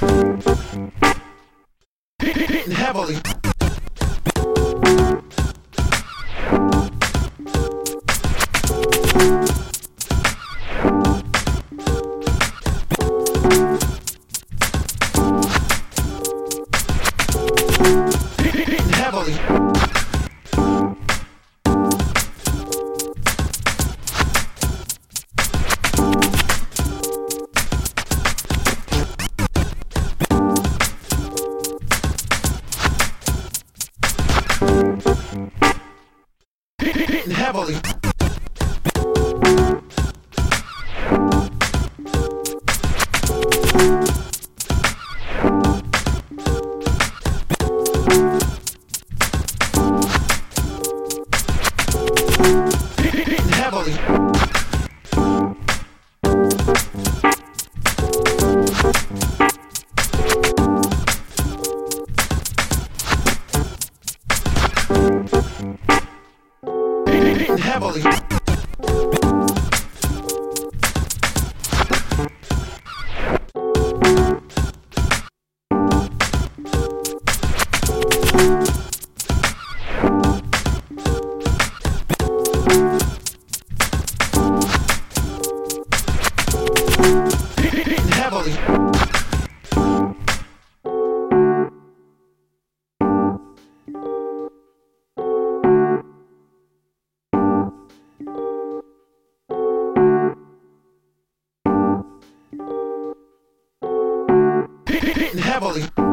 Hitting heavily. Heavily. Heavily. Heavily. Heavily. Heavily. Heavily.